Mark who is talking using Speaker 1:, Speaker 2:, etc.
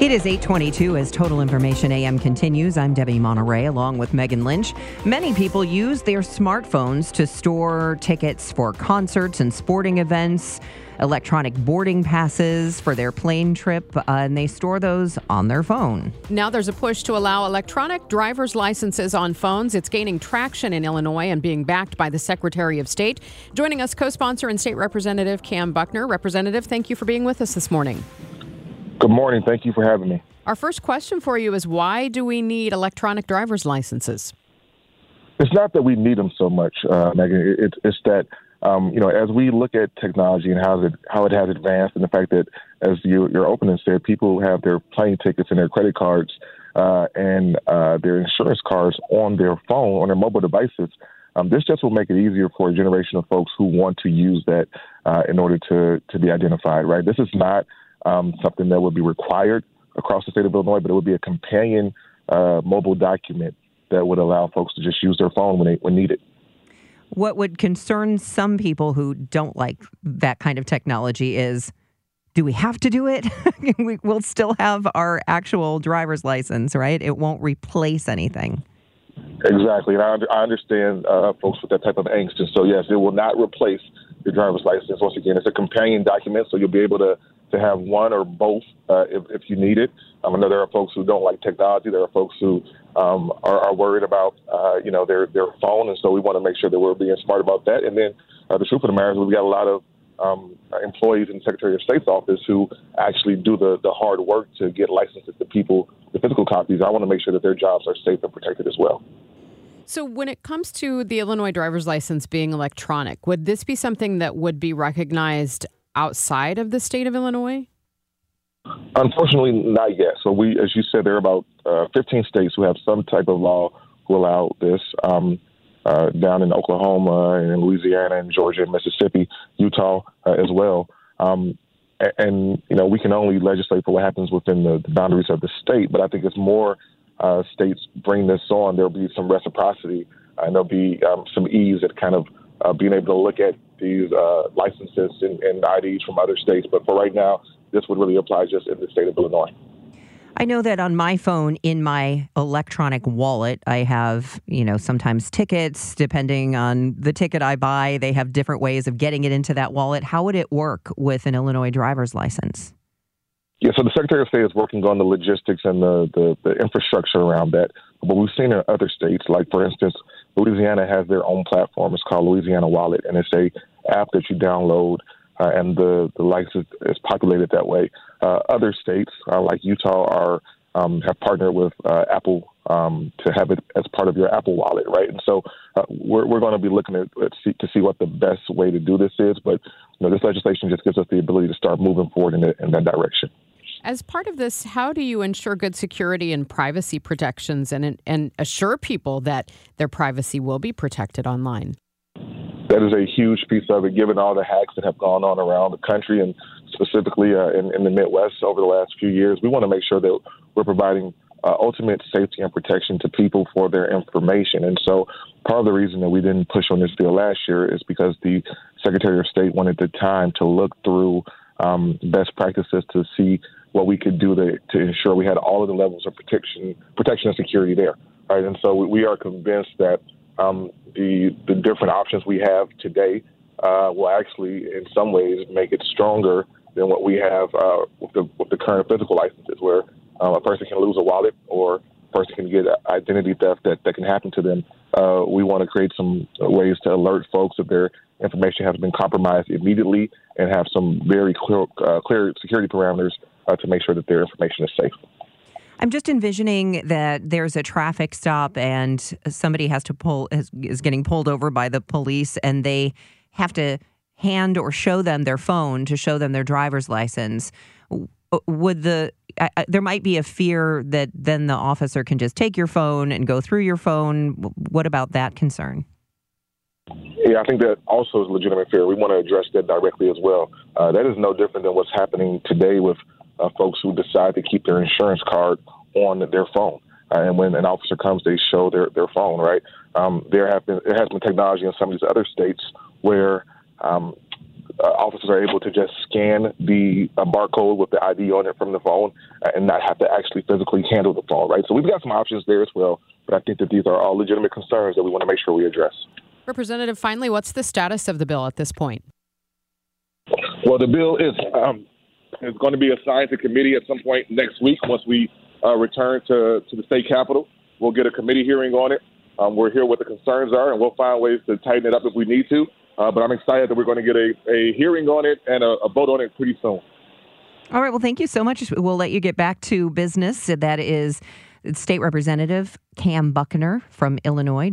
Speaker 1: It is 822 as Total Information AM continues. I'm Debbie Monterrey along with Megan Lynch. Many people use their smartphones to store tickets for concerts and sporting events, electronic boarding passes for their plane trip, uh, and they store those on their phone.
Speaker 2: Now there's a push to allow electronic driver's licenses on phones. It's gaining traction in Illinois and being backed by the Secretary of State. Joining us, co sponsor and state representative Kam Buckner. Representative, thank you for being with us this morning.
Speaker 3: Good morning. Thank you for having me.
Speaker 2: Our first question for you is why do we need electronic driver's licenses?
Speaker 3: It's not that we need them so much, uh, Megan. It, it's that um, you know, as we look at technology and how it how it has advanced, and the fact that, as you, your opening said, people have their plane tickets and their credit cards uh, and uh, their insurance cards on their phone, on their mobile devices. Um, this just will make it easier for a generation of folks who want to use that uh, in order to to be identified. Right. This is not um, something that would be required across the state of Illinois, but it would be a companion uh, mobile document that would allow folks to just use their phone when they when needed.
Speaker 1: What would concern some people who don't like that kind of technology is do we have to do it? we will still have our actual driver's license, right? It won't replace anything.
Speaker 3: Exactly. And I, I understand uh, folks with that type of angst. And so, yes, it will not replace your driver's license. Once again, it's a companion document, so you'll be able to to have one or both uh, if, if you need it. Um, I know there are folks who don't like technology. There are folks who um, are, are worried about uh, you know their their phone, and so we want to make sure that we're being smart about that. And then uh, the truth of the matter is, we've got a lot of um, employees in the Secretary of State's office who actually do the the hard work to get licenses to people, the physical copies. I want to make sure that their jobs are safe and protected as well.
Speaker 2: So, when it comes to the Illinois driver's license being electronic, would this be something that would be recognized outside of the state of Illinois?
Speaker 3: Unfortunately, not yet. So we, as you said, there are about uh, 15 states who have some type of law who allow this. Um, uh, down in Oklahoma and Louisiana and Georgia and Mississippi, Utah uh, as well. Um, and, and, you know, we can only legislate for what happens within the, the boundaries of the state. But I think as more uh, states bring this on, there'll be some reciprocity and there'll be um, some ease at kind of uh, being able to look at these uh, licenses and, and IDs from other states. But for right now, this would really apply just in the state of Illinois.
Speaker 1: I know that on my phone, in my electronic wallet, I have, you know, sometimes tickets, depending on the ticket I buy, they have different ways of getting it into that wallet. How would it work with an Illinois driver's license?
Speaker 3: Yeah, so the Secretary of State is working on the logistics and the, the, the infrastructure around that. But we've seen in other states, like for instance, Louisiana has their own platform. It's called Louisiana Wallet, and it's a app that you download, uh, and the the license is populated that way. Uh, other states, uh, like Utah, are um, have partnered with uh, Apple um, to have it as part of your Apple Wallet, right? And so uh, we're we're going to be looking at, at see, to see what the best way to do this is. But you know, this legislation just gives us the ability to start moving forward in, it, in that direction.
Speaker 2: As part of this, how do you ensure good security and privacy protections and, and assure people that their privacy will be protected online?
Speaker 3: That is a huge piece of it, given all the hacks that have gone on around the country and specifically uh, in, in, the Midwest over the last few years. We want to make sure that we're providing uh, ultimate safety and protection to people for their information. And so, part of the reason that we didn't push on this bill last year is because the Secretary of State wanted the time to look through um, best practices to see what we could do to, to ensure we had all of the levels of protection, protection and security there, right? And so we are convinced that um, the the different options we have today uh, will actually, in some ways, make it stronger than what we have uh, with the with the current physical licenses, where uh, a person can lose a wallet or a person can get identity theft that, that can happen to them. Uh, we want to create some ways to alert folks if their information has been compromised immediately and have some very clear, uh, clear security parameters uh, to make sure that their information is safe.
Speaker 1: I'm just envisioning that there's a traffic stop and somebody has to pull is, is getting pulled over by the police and they have to hand or show them their phone to show them their driver's license. Would the uh, there might be a fear that then the officer can just take your phone and go through your phone. What about that concern?
Speaker 3: Yeah, I think that also is legitimate fear. We want to address that directly as well. Uh, that is no different than what's happening today with uh, folks who decide to keep their insurance card on their phone. Uh, and when an officer comes, they show their, their phone, right? Um, there have been there has been technology in some of these other states where um, uh, officers are able to just scan the uh, barcode with the ID on it from the phone uh, and not have to actually physically handle the phone, right? So we've got some options there as well, but I think that these are all legitimate concerns that we want to make sure we address.
Speaker 2: Representative, finally, what's the status of the bill at this point?
Speaker 3: Well, the bill is um, is going to be assigned to committee at some point next week once we uh, return to, to the state capitol. We'll get a committee hearing on it. Um, we're here what the concerns are, and we'll find ways to tighten it up if we need to. Uh, but I'm excited that we're going to get a, a hearing on it and a, a vote on it pretty soon.
Speaker 1: All right. Well, thank you so much. We'll let you get back to business. That is State Representative Kam Buckner from Illinois.